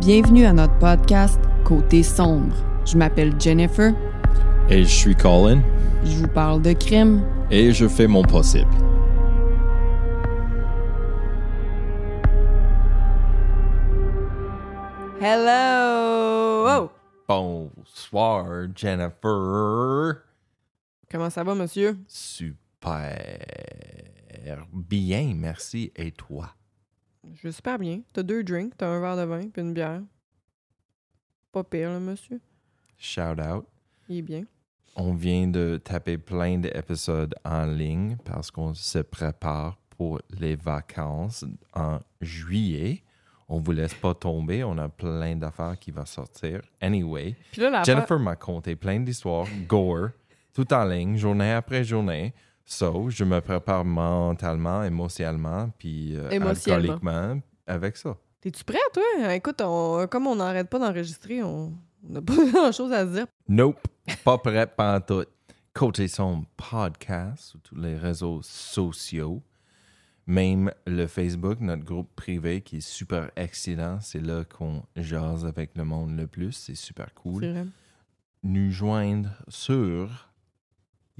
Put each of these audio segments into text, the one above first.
Bienvenue à notre podcast Côté sombre. Je m'appelle Jennifer. Et je suis Colin. Je vous parle de crime. Et je fais mon possible. Hello! Bonsoir, Jennifer. Comment ça va, monsieur? Super bien, merci. Et toi? Je vais super bien. T'as deux drinks, t'as un verre de vin puis une bière. Pas pire, là, monsieur. Shout out. Il est bien. On vient de taper plein d'épisodes en ligne parce qu'on se prépare pour les vacances en juillet. On vous laisse pas tomber. On a plein d'affaires qui vont sortir. Anyway, là, Jennifer m'a conté plein d'histoires, gore, tout en ligne, journée après journée. So, je me prépare mentalement, émotionnellement, puis euh, Émotionnellement. alcooliquement avec ça. T'es-tu prêt, toi? Écoute, on- comme on n'arrête pas d'enregistrer, on n'a pas grand-chose à se dire. Nope, pas prêt tout. Côté son podcast sur tous les réseaux sociaux, même le Facebook, notre groupe privé qui est super excitant, c'est là qu'on jase avec le monde le plus, c'est super cool. Nous joindre sur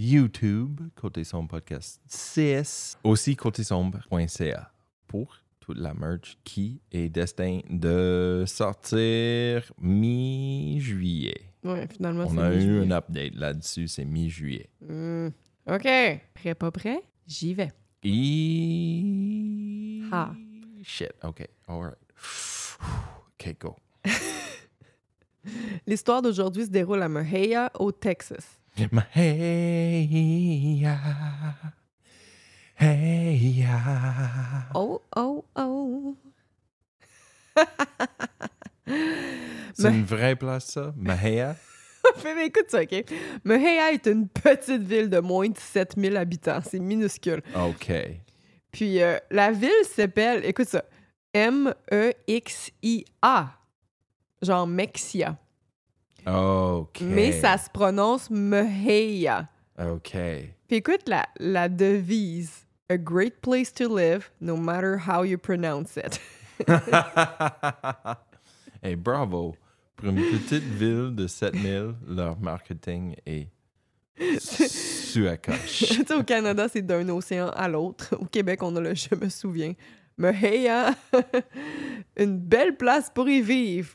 YouTube, Côté Sombre Podcast 6, aussi côtésombre.ca pour toute la merch qui est destin de sortir mi-juillet. Ouais, finalement, On a eu un update là-dessus, c'est mi-juillet. Hmm. OK. Prêt, pas prêt? J'y vais. Et... Ah. Shit, OK, alright. OK, go. L'histoire d'aujourd'hui se déroule à Mahia, au Texas. Hey, hey, Oh, oh, oh. C'est une vraie place, ça? Mahia? Mais écoute ça, OK? Mahia est une petite ville de moins de 7000 habitants. C'est minuscule. OK. Puis euh, la ville s'appelle, écoute ça, M-E-X-I-A. Genre Mexia. OK. Mais ça se prononce Mahia. OK. Puis écoute la, la devise. A great place to live, no matter how you pronounce it. hey, bravo. Pour une petite ville de 7000, leur marketing est su à coche. tu sais, au Canada, c'est d'un océan à l'autre. Au Québec, on a le je me souviens. Mais hey, hein? une belle place pour y vivre.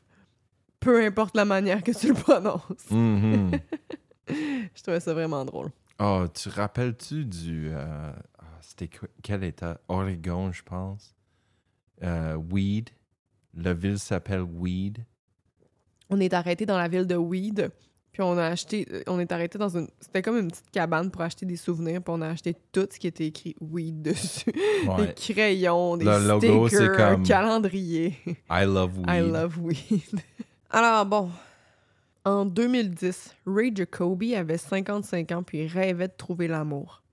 Peu importe la manière que tu le prononces. Mhm. Je trouvais ça vraiment drôle. Oh, tu rappelles-tu du. euh, ah, C'était quel état? Oregon, je pense. Euh, Weed. La ville s'appelle Weed. On est arrêté dans la ville de Weed. Puis on a acheté, on est arrêté dans une, c'était comme une petite cabane pour acheter des souvenirs. Puis on a acheté tout ce qui était écrit Weed dessus. Des Ouais. crayons, des Le logo, stickers, un comme- calendrier. I love Weed. I love weed. Alors bon, en 2010, Ray Jacoby avait 55 ans puis rêvait de trouver l'amour.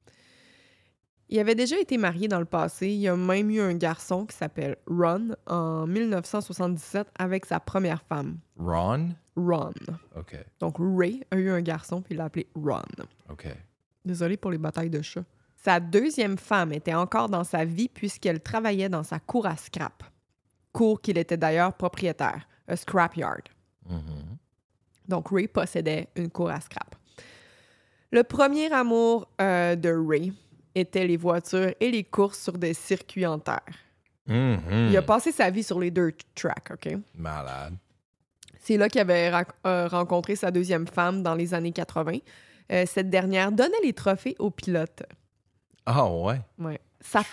Il avait déjà été marié dans le passé. Il a même eu un garçon qui s'appelle Ron en 1977 avec sa première femme, Ron? Ron. OK. Donc Ray a eu un garçon puis il l'a appelé Ron. OK. Désolé pour les batailles de chats. Sa deuxième femme était encore dans sa vie puisqu'elle travaillait dans sa cour à scrap. Cour qu'il était d'ailleurs propriétaire, un scrapyard. Mhm. Donc Ray possédait une cour à scrap. Le premier amour euh, de Ray était les voitures et les courses sur des circuits en terre. Mhm. Il a passé sa vie sur les dirt tracks, OK? Malade. C'est là qu'il avait euh, rencontré sa deuxième femme dans les années 80. Euh, cette dernière donnait les trophées aux pilotes. Ah ouais? Ouais.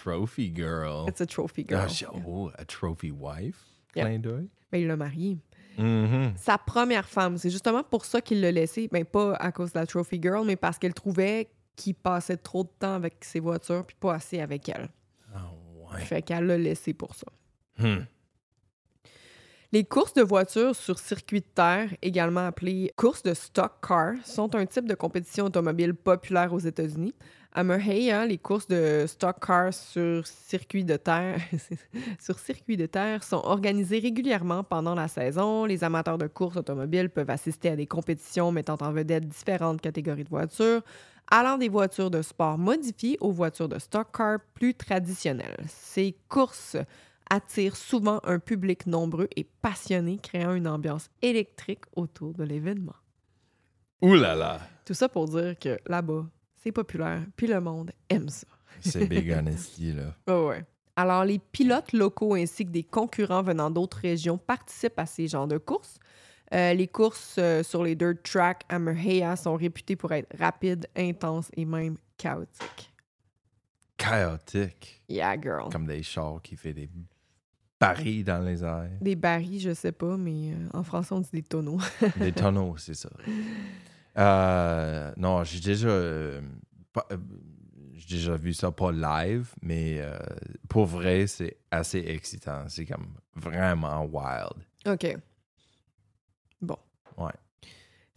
Trophy girl. It's a trophy girl. Ah, oh, a trophy wife? Yep. Clin d'œil. Il l'a marié. Mhm. Sa première femme, c'est justement pour ça qu'il l'a laissé. Ben, pas à cause de la trophy girl, mais parce qu'elle trouvait qu'il passait trop de temps avec ses voitures puis pas assez avec elle. Ah ouais. Fait qu'elle l'a laissé pour ça. Hmm. Les courses de voitures sur circuit de terre, également appelées courses de stock car, sont un type de compétition automobile populaire aux États-Unis. À Mahia, les courses de stock cars sur circuit de terre, sur circuit de terre sont organisées régulièrement pendant la saison. Les amateurs de courses automobiles peuvent assister à des compétitions mettant en vedette différentes catégories de voitures, allant des voitures de sport modifiées aux voitures de stock car plus traditionnelles. Ces courses attire souvent un public nombreux et passionné, créant une ambiance électrique autour de l'événement. Ouh là là! Tout ça pour dire que là-bas, c'est populaire, puis le monde aime ça. C'est big honesty, là. Ouais, ouais. Alors, les pilotes locaux ainsi que des concurrents venant d'autres régions participent à ces genres de courses. Euh, les courses euh, sur les dirt tracks à Merhea sont réputées pour être rapides, intenses et même chaotiques. Chaotique. Yeah, girl. Comme des chars qui fait des barils dans les airs. Des barils, je sais pas, mais euh, en français, on dit des tonneaux. Des tonneaux, c'est ça. Euh, non, j'ai déjà, euh, euh, j'ai déjà vu ça pas live, mais euh, pour vrai, c'est assez excitant. C'est comme vraiment wild. OK. Bon. Ouais.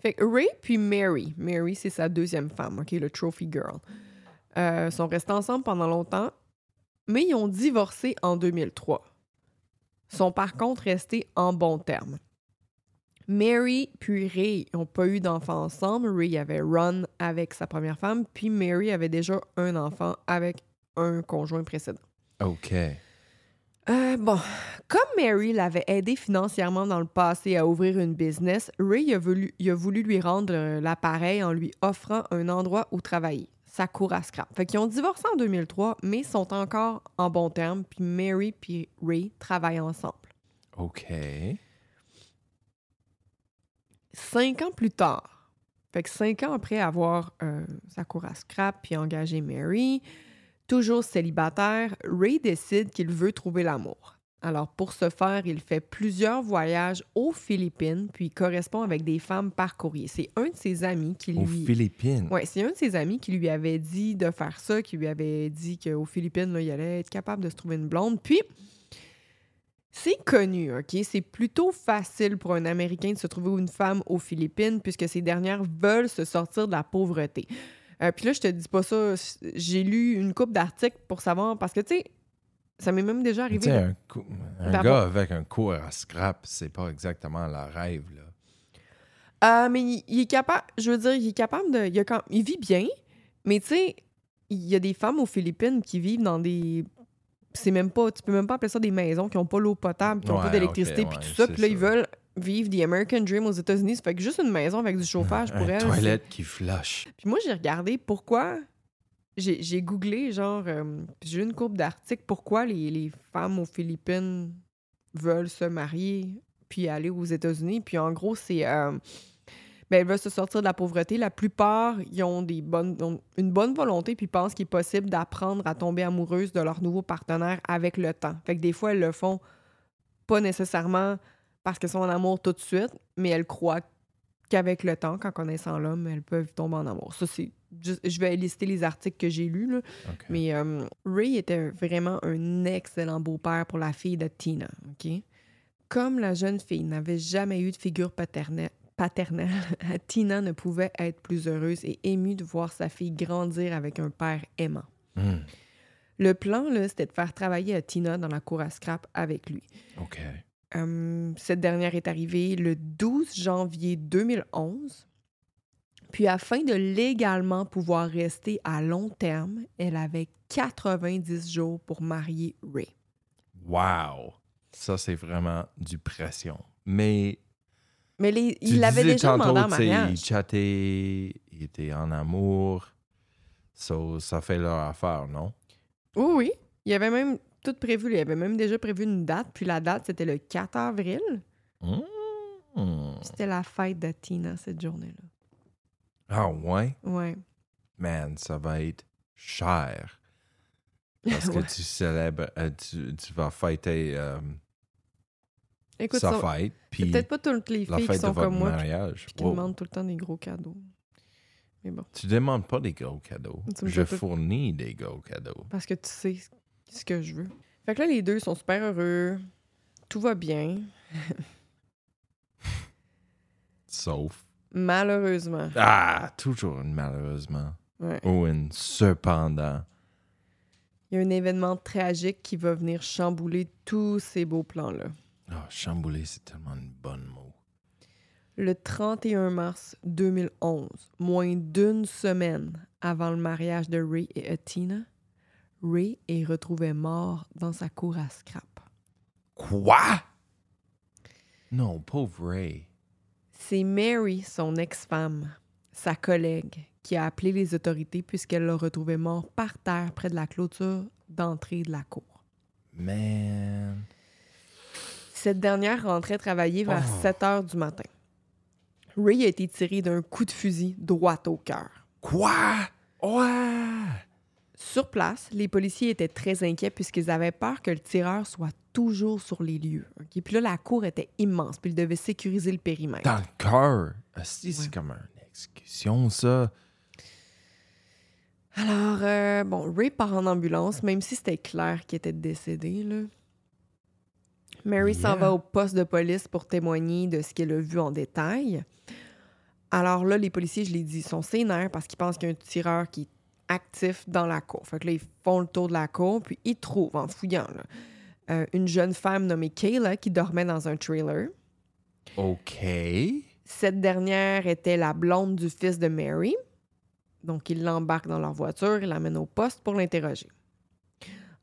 Fait que Ray puis Mary, Mary, c'est sa deuxième femme, OK, le Trophy Girl, euh, sont restés ensemble pendant longtemps, mais ils ont divorcé en 2003. Sont par contre restés en bons termes. Mary puis Ray n'ont pas eu d'enfant ensemble. Ray avait run avec sa première femme, puis Mary avait déjà un enfant avec un conjoint précédent. OK. Euh, bon, comme Mary l'avait aidé financièrement dans le passé à ouvrir une business, Ray a voulu, il a voulu lui rendre euh, l'appareil en lui offrant un endroit où travailler, sa cour à scrap. Fait qu'ils ont divorcé en 2003, mais sont encore en bons termes, puis Mary puis Ray travaillent ensemble. OK. Cinq ans plus tard, fait que cinq ans après avoir euh, sa cour à scrap puis engagé Mary, toujours célibataire, Ray décide qu'il veut trouver l'amour. Alors pour ce faire, il fait plusieurs voyages aux Philippines puis il correspond avec des femmes par courrier. C'est un de ses amis qui Aux lui Philippines? Ouais, c'est un de ses amis qui lui avait dit de faire ça, qui lui avait dit qu'aux Philippines, là, il allait être capable de se trouver une blonde. Puis, c'est connu, OK? C'est plutôt facile pour un Américain de se trouver une femme aux Philippines puisque ces dernières veulent se sortir de la pauvreté. Euh, puis là, je te dis pas ça. j'ai lu une coupe d'articles pour savoir, parce que, tu sais, ça m'est même déjà Tu arrivé. sais, un, D'abord- gars avec un cours à scrap, c'est pas exactement la rêve, là. Ah, mais il, il est capable, je veux dire, il est capable de. Il, a quand- il vit bien, mais tu sais, il y a des femmes aux Philippines qui vivent dans des. C'est même pas. Tu peux même pas appeler ça des maisons qui ont pas l'eau potable, qui ont pas d'électricité, puis ouais, tout ça. Puis là, ils veulent vivre the American Dream aux États-Unis. Ça fait que juste une maison avec du chauffage pour elle. toilette qui flush. Puis moi, j'ai regardé pourquoi. J'ai googlé, genre, euh, j'ai une courbe d'articles, pourquoi les, femmes aux Philippines veulent se marier puis aller aux États-Unis. Puis en gros, c'est. euh, ben, elles veulent se sortir de la pauvreté. La plupart, ils ont, des bonnes, une bonne volonté puis pensent qu'il est possible d'apprendre à tomber amoureuse de leur nouveau partenaire avec le temps. Fait que des fois, elles le font pas nécessairement parce qu'elles sont en amour tout de suite, mais elles croient qu'avec le temps, qu'en connaissant l'homme, elles peuvent tomber en amour. Ça, c'est juste- je vais lister les articles que j'ai lus, là. Mais euh, Ray était vraiment un excellent beau-père pour la fille de Tina, OK? Comme la jeune fille n'avait jamais eu de figure paternelle, paternelle, Tina ne pouvait être plus heureuse et émue de voir sa fille grandir avec un père aimant. Hmm, Le plan, là, c'était de faire travailler à Tina dans la cour à scrap avec lui. OK. Euh, cette dernière est arrivée le 12 janvier 2011. Puis afin de légalement pouvoir rester à long terme, elle avait 90 jours pour marier Ray. Wow! Ça, c'est vraiment du pression. Mais Mais les- il l'avait déjà demandé en sais, Il mariage. chattait, il était en amour. So, ça fait leur affaire, non? Oui, oui. Il y avait même tout prévu. Il avait même déjà prévu une date. Puis la date, c'était le 4 avril. Hmm. C'était la fête de Tina cette journée-là. Ah ouais? Ouais. Man, ça va être cher. Parce que tu célèbres, euh, tu, tu vas fêter euh, Écoute, sa ça- fête, puis peut-être pas toutes les filles qui sont comme moi mariage. puis qui Wow. demandent tout le temps des gros cadeaux. Mais bon, Tu demandes pas des gros cadeaux. Je fournis des gros cadeaux. parce que tu sais ce que je veux. Fait que là, les deux sont super heureux. Tout va bien. Sauf. Malheureusement. Ah, toujours une malheureusement. Ouais. Ou une cependant. Il y a un événement tragique qui va venir chambouler tous ces beaux plans-là. Ah, chambouler, c'est tellement une bonne mot. Le 31 mars 2011, moins d'une semaine avant le mariage de Ray et Atina, Ray est retrouvé mort dans sa cour à scrap. Quoi? Non, pauvre Ray. C'est Mary, son ex-femme, sa collègue, qui a appelé les autorités puisqu'elle l'a retrouvé mort par terre près de la clôture d'entrée de la cour. Man. Cette dernière rentrait travailler vers 7 heures du matin. Ray a été tiré d'un coup de fusil droit au cœur. Quoi? Ouais! Sur place, les policiers étaient très inquiets puisqu'ils avaient peur que le tireur soit toujours sur les lieux. ok? Puis là, la cour était immense, puis ils devaient sécuriser le périmètre. Dans le cœur. Ouais. c'est comme une exécution, ça. Alors, euh, bon, Ray part en ambulance, même si c'était clair qu'il était décédé. Là. Mary s'en va au poste de police pour témoigner de ce qu'elle a vu en détail. Alors là, les policiers, je l'ai dit, sont sénères parce qu'ils pensent qu'il y a un tireur qui est actif dans la cour. Fait que là, ils font le tour de la cour, puis ils trouvent, en fouillant, là, euh, une jeune femme nommée Kayla qui dormait dans un trailer. OK. Cette dernière était la blonde du fils de Mary. Donc, ils l'embarquent dans leur voiture et l'amènent au poste pour l'interroger.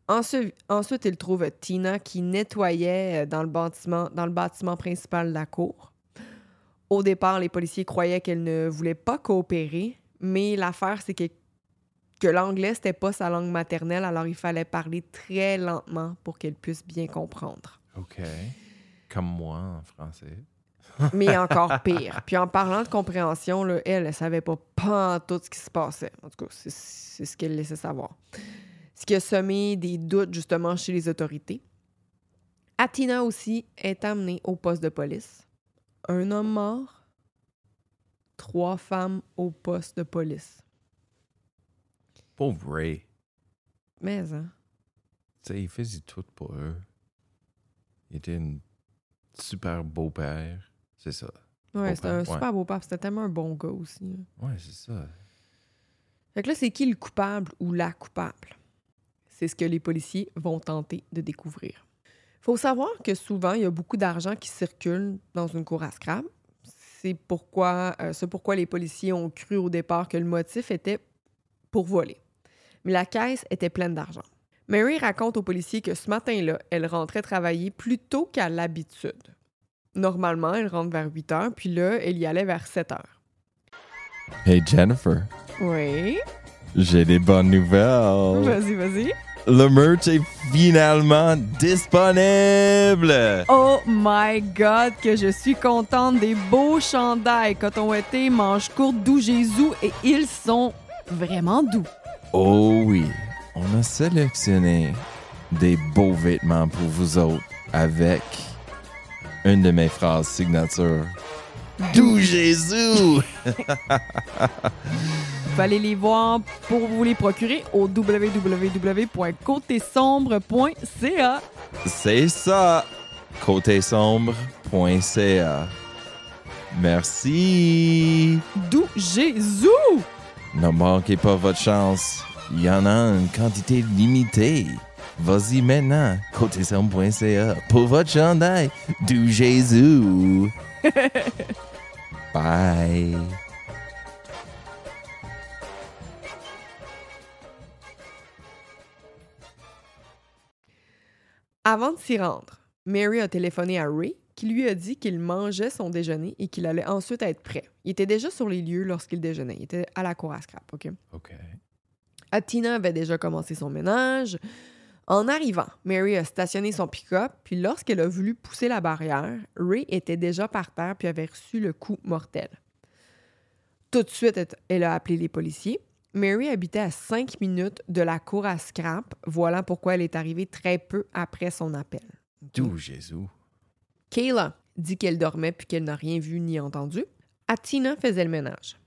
Ensuite, ensuite, ils trouvent Tina qui nettoyait euh, dans le, bâtiment, dans le bâtiment principal de la cour. Au départ, les policiers croyaient qu'elle ne voulait pas coopérer, mais l'affaire, c'est que, que l'anglais, c'était pas sa langue maternelle, alors il fallait parler très lentement pour qu'elle puisse bien comprendre. OK. Comme moi en français. mais encore pire. Puis en parlant de compréhension, là, elle, elle savait pas pas tout ce qui se passait. En tout cas, c'est- c'est ce qu'elle laissait savoir. Ce qui a semé des doutes justement chez les autorités. Atina aussi est amenée au poste de police. Un homme mort, trois femmes au poste de police. Pauvre Ray. Mais, hein? Tu sais, il faisait tout pour eux. Il était un super beau-père. C'est ça. Ouais, c'était un Beau-père, super beau pape. C'était tellement un bon gars aussi. là. Ouais, c'est ça. Fait que là, c'est qui le coupable ou la coupable? C'est ce que les policiers vont tenter de découvrir. Faut savoir que souvent, il y a beaucoup d'argent qui circule dans une cour à scrap. C'est pourquoi, euh, c'est pourquoi les policiers ont cru au départ que le motif était pour voler. Mais la caisse était pleine d'argent. Mary raconte aux policiers que ce matin-là, elle rentrait travailler plus tôt qu'à l'habitude. Normalement, elle rentre vers 8 heures, puis là, elle y allait vers 7 heures. Hey Jennifer, Oui, j'ai des bonnes nouvelles. vas-y, vas-y. Le merch est finalement disponible. Oh my God, que je suis contente des beaux chandails coton été, manches courtes, doux Jésus et ils sont vraiment doux. Oh oui, on a sélectionné des beaux vêtements pour vous autres avec une de mes phrases signature. D'où Jésus! Vous allez les voir pour vous les procurer au www.côtesombre.ca. C'est ça! Côtesombre.ca. Merci! D'où Jésus! Ne manquez pas votre chance. Il y en a une quantité limitée. Vas-y maintenant, côtesombre.ca pour votre chandail du Jésus. Bye. Avant de s'y rendre, Mary a téléphoné à Ray qui lui a dit qu'il mangeait son déjeuner et qu'il allait ensuite être prêt. Il était déjà sur les lieux lorsqu'il déjeunait. Il était à la cour à scrap, OK? OK. Atina avait déjà commencé son ménage. En arrivant, Mary a stationné son pick-up, puis lorsqu'elle a voulu pousser la barrière, Ray était déjà par terre puis avait reçu le coup mortel. Tout de suite, elle- a appelé les policiers. Mary habitait à cinq minutes de la cour à scrap. Voilà pourquoi elle est arrivée très peu après son appel. D'où Jésus? Kayla dit qu'elle dormait puis qu'elle n'a rien vu ni entendu. Atina faisait le ménage.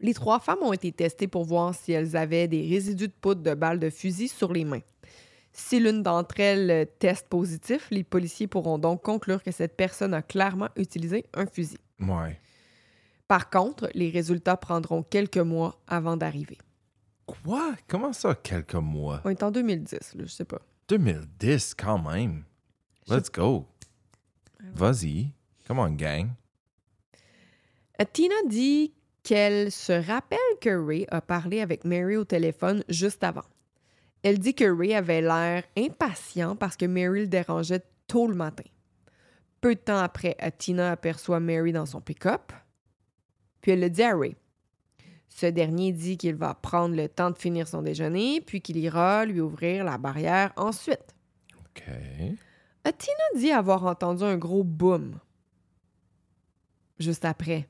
Les trois femmes ont été testées pour voir si elles avaient des résidus de poudre de balles de fusil sur les mains. Si l'une d'entre elles teste positif, les policiers pourront donc conclure que cette personne a clairement utilisé un fusil. Ouais. Par contre, les résultats prendront quelques mois avant d'arriver. Quoi? Comment ça, quelques mois? On est en 2010, là, je sais pas. 2010 quand même. Let's go. Vas-y. Come on, gang. Tina dit qu'elle se rappelle que Ray a parlé avec Mary au téléphone juste avant. Elle dit que Ray avait l'air impatient parce que Mary le dérangeait tôt le matin. Peu de temps après, Tina aperçoit Mary dans son pick-up, puis elle le dit à Ray. Ce dernier dit qu'il va prendre le temps de finir son déjeuner, puis qu'il ira lui ouvrir la barrière ensuite. OK. Tina dit avoir entendu un gros boom juste après.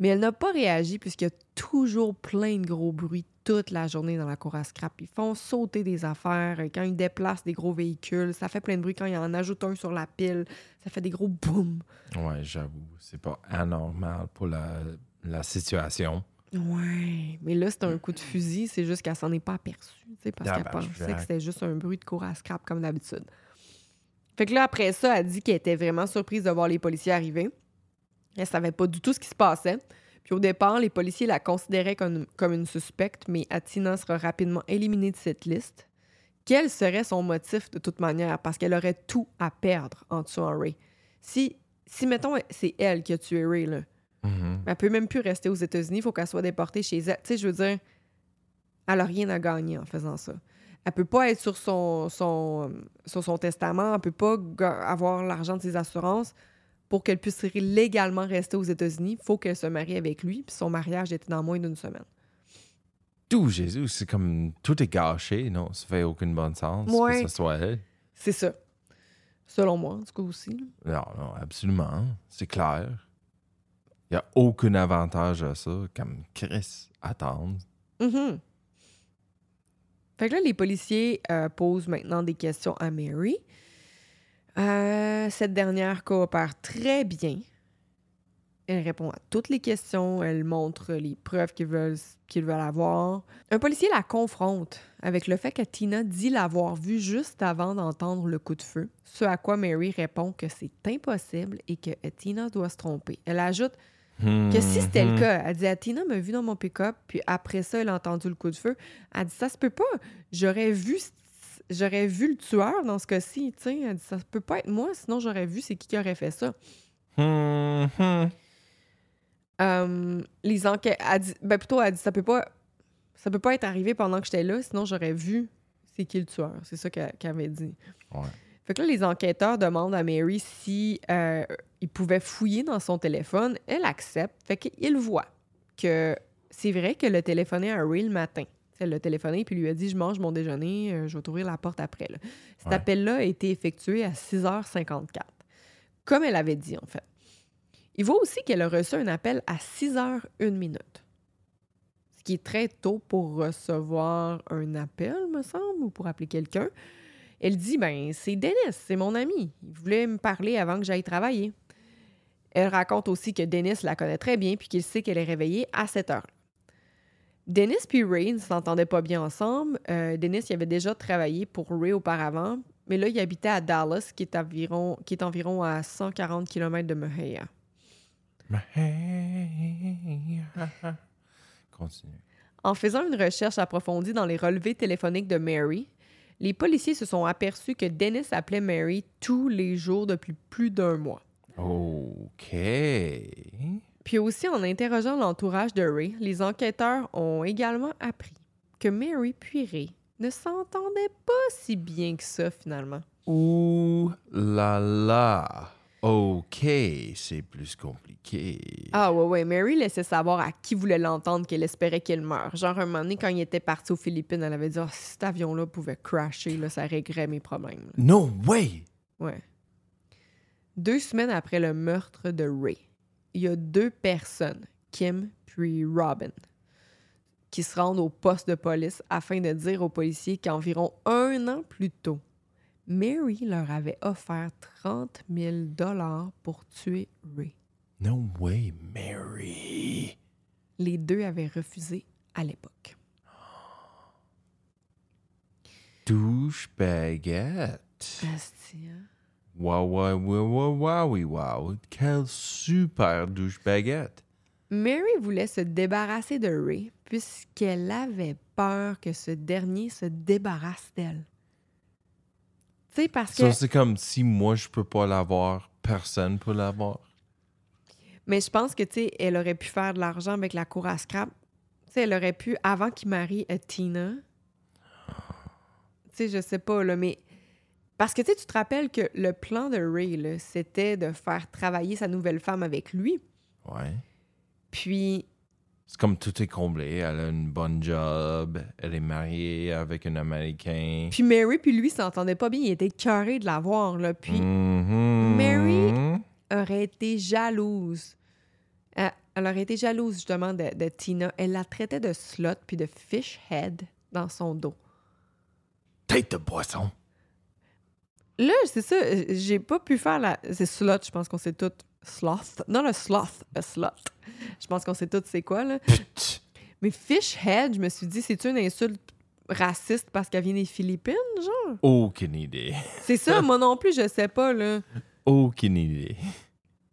Mais elle n'a pas réagi puisqu'il y a toujours plein de gros bruits toute la journée dans la cour à scrap. Ils font sauter des affaires quand ils déplacent des gros véhicules. Ça fait plein de bruit quand ils en ajoutent un sur la pile. Ça fait des gros boum. Ouais, j'avoue. C'est pas anormal pour la, la situation. Ouais, mais là, c'est un coup de fusil. C'est juste qu'elle s'en est pas aperçue, parce Ah, qu'elle ben, pensait que c'était juste un bruit de cour à scrap comme d'habitude. Fait que là, après ça, elle dit qu'elle était vraiment surprise de voir les policiers arriver. Elle savait pas du tout ce qui se passait. Puis au départ, les policiers la considéraient comme, comme une suspecte, mais Atina sera rapidement éliminée de cette liste. Quel serait son motif de toute manière? Parce qu'elle aurait tout à perdre en tuant Ray. Si, si mettons, c'est elle qui a tué Ray, là, Mhm. elle peut même plus rester aux États-Unis. Il faut qu'elle soit déportée chez elle. Tu sais, je veux dire, elle a rien à gagner en faisant ça. Elle peut pas être sur son, son, sur son testament. Elle peut pas avoir l'argent de ses assurances pour qu'elle puisse légalement rester aux États-Unis. Il faut qu'elle se marie avec lui. Puis son mariage était dans moins d'une semaine. Tout Jésus, c'est comme tout est gâché, non? Ça fait aucun bon sens Ouais. que ce soit elle. C'est ça. Selon moi, en tout cas aussi. Non, non, absolument. C'est clair. Il n'y a aucun avantage à ça, comme Chris, attendre. Mhm. Fait que là, les policiers euh, posent maintenant des questions à Mary. Euh, cette dernière coopère très bien. Elle répond à toutes les questions, elle montre les preuves qu'ils veulent, qu'ils veulent avoir. Un policier la confronte avec le fait que Tina dit l'avoir vue juste avant d'entendre le coup de feu, ce à quoi Mary répond que c'est impossible et que Tina doit se tromper. Elle ajoute que si c'était le Mhm. cas, elle dit Tina m'a vu dans mon pick-up, puis après ça, elle a entendu le coup de feu. Elle dit ça se peut pas. J'aurais vu j'aurais vu le tueur dans ce cas-ci. Elle dit ça peut pas être moi, sinon j'aurais vu c'est qui qui aurait fait ça. Mhm. Euh, les enquêtes elle dit ben plutôt elle dit ça peut pas ça peut pas être arrivé pendant que j'étais là, sinon j'aurais vu c'est qui le tueur. C'est ça qu'elle avait dit. Ouais. Fait que là, les enquêteurs demandent à Mary si euh, ils pouvaient fouiller dans son téléphone. Elle accepte. Fait qu'il voit que c'est vrai qu'elle a téléphoné à Ray le matin. Elle l'a téléphoné puis lui a dit Je mange mon déjeuner, euh, je vais t'ouvrir la porte après. là. Cet Ouais. appel-là a été effectué à 6h54. Comme elle avait dit, en fait. Il voit aussi qu'elle a reçu un appel à 6h01 minute. Ce qui est très tôt pour recevoir un appel, me semble, ou pour appeler quelqu'un. Elle dit ben c'est Dennis, c'est mon ami. Il voulait me parler avant que j'aille travailler. Elle raconte aussi que Dennis la connaît très bien puis qu'il sait qu'elle est réveillée à cette heure. Dennis puis Ray ne s'entendaient pas bien ensemble. Euh, Dennis il avait déjà travaillé pour Ray auparavant, mais là il habitait à Dallas, qui est environ, qui est environ à 140 km de Mahia. Continue. En faisant une recherche approfondie dans les relevés téléphoniques de Mary, les policiers se sont aperçus que Dennis appelait Mary tous les jours depuis plus d'un mois. OK. Puis aussi, en interrogeant l'entourage de Ray, les enquêteurs ont également appris que Mary puis Ray ne s'entendaient pas si bien que ça, finalement. Ouh là là. OK, c'est plus compliqué. Ah ouais, ouais, Mary laissait savoir à qui voulait l'entendre qu'elle espérait qu'il meure. Genre, un moment donné, quand il était parti aux Philippines, elle avait dit si cet avion-là pouvait crasher, là, ça réglerait mes problèmes. No way! Ouais. Deux semaines après le meurtre de Ray, il y a deux personnes, Kim puis Robin, qui se rendent au poste de police afin de dire aux policiers qu'environ un an plus tôt, Mary leur avait offert 30 000 dollars pour tuer Ray. No way, Mary. Les deux avaient refusé à l'époque. Douche baguette. Hein? Wow, wow, wow, wow, wow. Quelle super douche baguette. Mary voulait se débarrasser de Ray puisqu'elle avait peur que ce dernier se débarrasse d'elle. Tu sais, parce que... Ça, c'est comme si moi, je peux pas l'avoir, personne peut l'avoir. Mais je pense que, tu sais, elle aurait pu faire de l'argent avec la cour à scrap. Tu sais, elle aurait pu, avant qu'il marie à Tina... Tu sais, je sais pas, là, mais Parce que tu sais, tu te rappelles que le plan de Ray, c'était de faire travailler sa nouvelle femme avec lui. Ouais. Puis, C'est comme tout est comblé. Elle a une bonne job. Elle est mariée avec un Américain. puis Mary puis lui s'entendaient pas bien. Il était carré de la voir, là. Puis, Mhm. Mary- aurait été jalouse. Elle, elle aurait été jalouse, justement, de, de Tina. Elle la traitait de slut puis de fish head dans son dos. Tête de poisson. Là, c'est ça, euh, j'ai pas pu faire la. C'est slut, je pense qu'on sait tout. Sloth. Non, le sloth, le slut. Je pense qu'on sait tout c'est quoi, là. Mais fish head, je me suis dit, c'est-tu une insulte raciste parce qu'elle vient des Philippines, genre? Aucune idée. C'est ça, moi non plus, je sais pas, là. Aucune idée.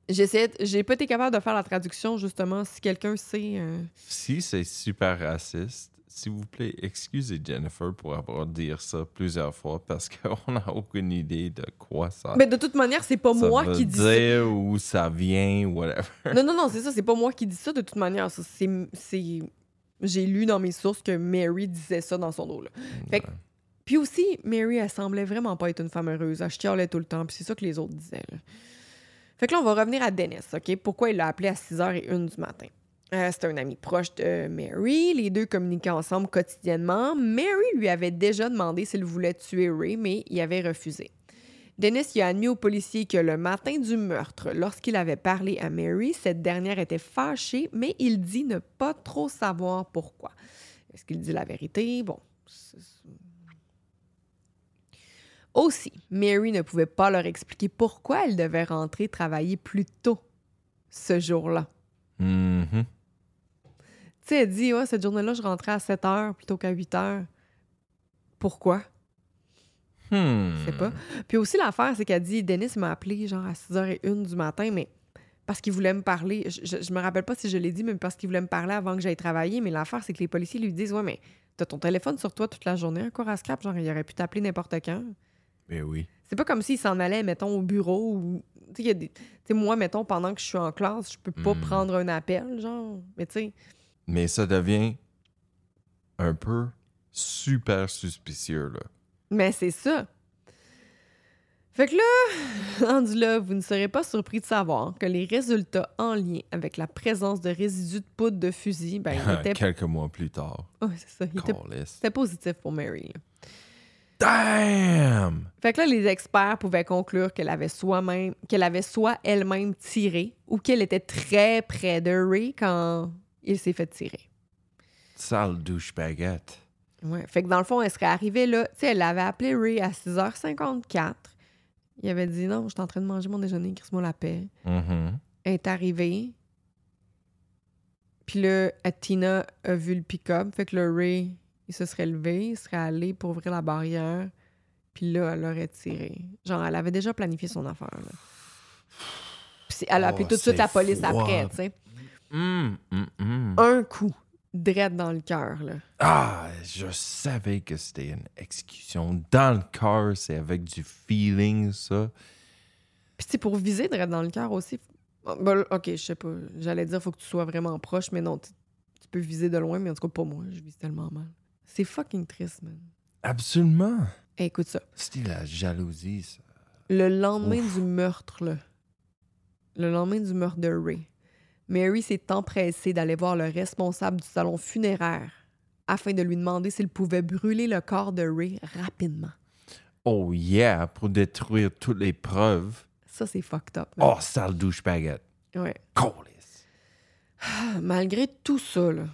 J'essaie, j'ai pas été capable de faire la traduction, justement, si quelqu'un sait. euh, Si c'est super raciste, s'il vous plaît, excusez Jennifer pour avoir dit ça plusieurs fois parce qu'on n'a aucune idée de quoi ça, Mais de toute manière, c'est pas ça moi veut qui dis ça. dire où ça vient, whatever. Non, non, non, c'est ça, c'est pas moi qui dis ça de toute manière. ça, C'est. J'ai lu dans mes sources que Mary disait ça dans son dos. Là. Fait que- Puis aussi, Mary, elle semblait vraiment pas être une femme heureuse. Elle chialait tout le temps, puis c'est ça que les autres disaient. là. Fait que là, on va revenir à Dennis, OK? Pourquoi il l'a appelé à 6h01 du matin? C'était un ami proche de Mary. Les deux communiquaient ensemble quotidiennement. Mary lui avait déjà demandé s'il voulait tuer Ray, mais il avait refusé. Dennis y a admis au policier que le matin du meurtre, lorsqu'il avait parlé à Mary, cette dernière était fâchée, mais il dit ne pas trop savoir pourquoi. Est-ce qu'il dit la vérité? Bon. c'est- Aussi, Mary ne pouvait pas leur expliquer pourquoi elle devait rentrer travailler plus tôt ce jour-là. Mhm. Tu sais, elle dit, ouais, cette journée-là, je rentrais à 7 heures plutôt qu'à 8 heures. Pourquoi? Hmm. Je sais pas. Puis aussi, l'affaire, c'est qu'elle dit Denis m'a appelé genre à 6h01 du matin, mais parce qu'il voulait me parler. Je, je, je me rappelle pas si je l'ai dit, mais parce qu'il voulait me parler avant que j'aille travailler. Mais l'affaire, c'est que les policiers lui disent Ouais, mais t'as ton téléphone sur toi toute la journée encore à scrap, genre il aurait pu t'appeler n'importe quand. Mais oui. C'est pas comme s'il s'en allait, mettons, au bureau ou. Tu sais, des- moi, mettons, pendant que je suis en classe, je peux pas Mm. prendre un appel, genre. Mais tu sais, Mais ça devient un peu super suspicieux, là. Mais c'est ça. Fait que là, rendu là, vous ne serez pas surpris de savoir que les résultats en lien avec la présence de résidus de poudre de fusil, ben, étaient, Quelques mois plus tard. C'est ça, c'était positif pour Mary. là. Damn! Fait que là, les experts pouvaient conclure qu'elle avait soi-même, qu'elle avait soit elle-même tiré ou qu'elle était très près de Ray quand il s'est fait tirer. Sale douche baguette. Ouais. Fait que dans le fond, elle serait arrivée là. Tu sais, elle avait appelé Ray à 6h54. Il avait dit non, je suis en train de manger mon déjeuner, crisse-moi la paix. Mhm. Elle est arrivée. Puis là, Tina a vu le pick-up. Fait que le Ray, il se serait levé, il serait allé pour ouvrir la barrière. Puis là, elle aurait tiré. Genre, elle avait déjà planifié son affaire. Là. Puis elle a Oh, appelé tout de suite la police froid. après, tu sais. Hum, hum, hum. Un coup, drette dans le cœur, là. Ah, je savais que c'était une exécution. Dans le cœur, c'est avec du feeling, ça. Puis c'est pour viser drette dans le cœur aussi. Ben, ok, je sais pas. J'allais dire faut que tu sois vraiment proche, mais non, tu, tu peux viser de loin, mais en tout cas pas moi. Je vise tellement mal. C'est fucking triste, man. Absolument. Hey, écoute ça. C'était la jalousie, ça. Le lendemain Ouf. du meurtre, là, le lendemain du meurtre de Ray, Mary s'est empressée d'aller voir le responsable du salon funéraire afin de lui demander s'il pouvait brûler le corps de Ray rapidement. Oh yeah, pour détruire toutes les preuves. Ça, c'est fucked up. Oh, sale douche baguette. Ouais. Calisse. Ah, Malgré tout ça, là,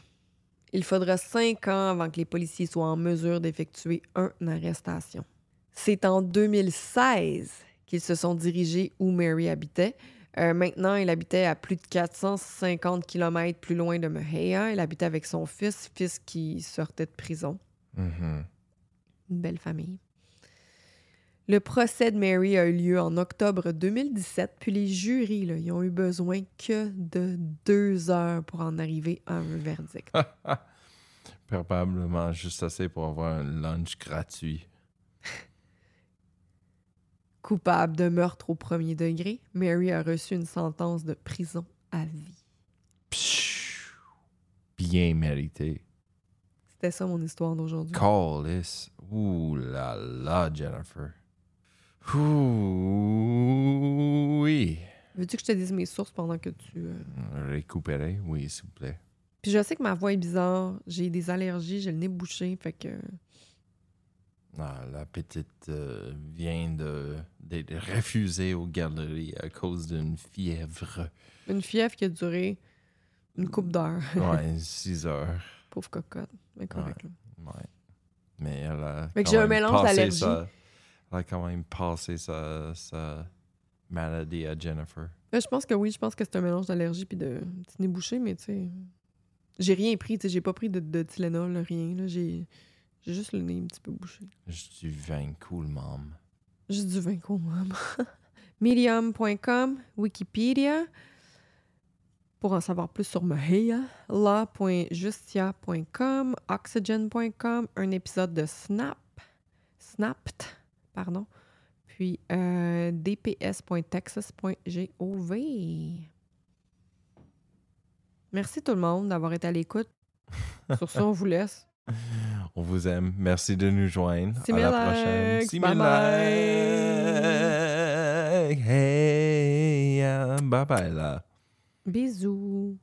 il faudra cinq ans avant que les policiers soient en mesure d'effectuer une arrestation. C'est en 2016 qu'ils se sont dirigés où Mary habitait. Euh, maintenant, il habitait à plus de 450 km plus loin de Mejia. Il habitait avec son fils, fils qui sortait de prison. Mhm. Une belle famille. Le procès de Mary a eu lieu en octobre 2017, puis les jurys, là, ils ont eu besoin que de deux heures pour en arriver à un verdict. Probablement juste assez pour avoir un lunch gratuit. Coupable de meurtre au premier degré, Mary a reçu une sentence de prison à vie. Bien mérité. C'était ça mon histoire d'aujourd'hui. Callis. Ouh là là, Jennifer. Ouh, Oui. Veux-tu que je te dise mes sources pendant que tu. euh, Récupérer, oui, s'il vous plaît. Puis je sais que ma voix est bizarre, j'ai des allergies, j'ai le nez bouché, fait que. Ah, la petite euh, vient de d'être refusée aux galeries à cause d'une fièvre. Une fièvre qui a duré une coupe d'heures. Ouais, 6 heures. Pauvre cocotte. Mais correct, là. Ouais. Mais elle a. Fait que j'ai un mélange d'allergies. Elle a quand même passé sa, sa maladie à Jennifer? Mais je pense que oui, je pense que c'est un mélange d'allergie puis de petit nez bouché, mais tu sais. J'ai rien pris, tu sais, j'ai pas pris de, de Tylenol, rien. là. J'ai j'ai juste le nez un petit peu bouché. Juste du vin cool, mom. Juste du vin cool, maman. Medium.com, Wikipédia. Pour en savoir plus sur Mahia, la.justia.com, oxygen.com, un épisode de Snap, Snapped, pardon, puis euh, dps.texas.gov. Merci tout le monde d'avoir été à l'écoute. Sur ça, on vous laisse. On vous aime. Merci de nous joindre. à la prochaine. Bye bye. Hey, bye bye là. Bisous.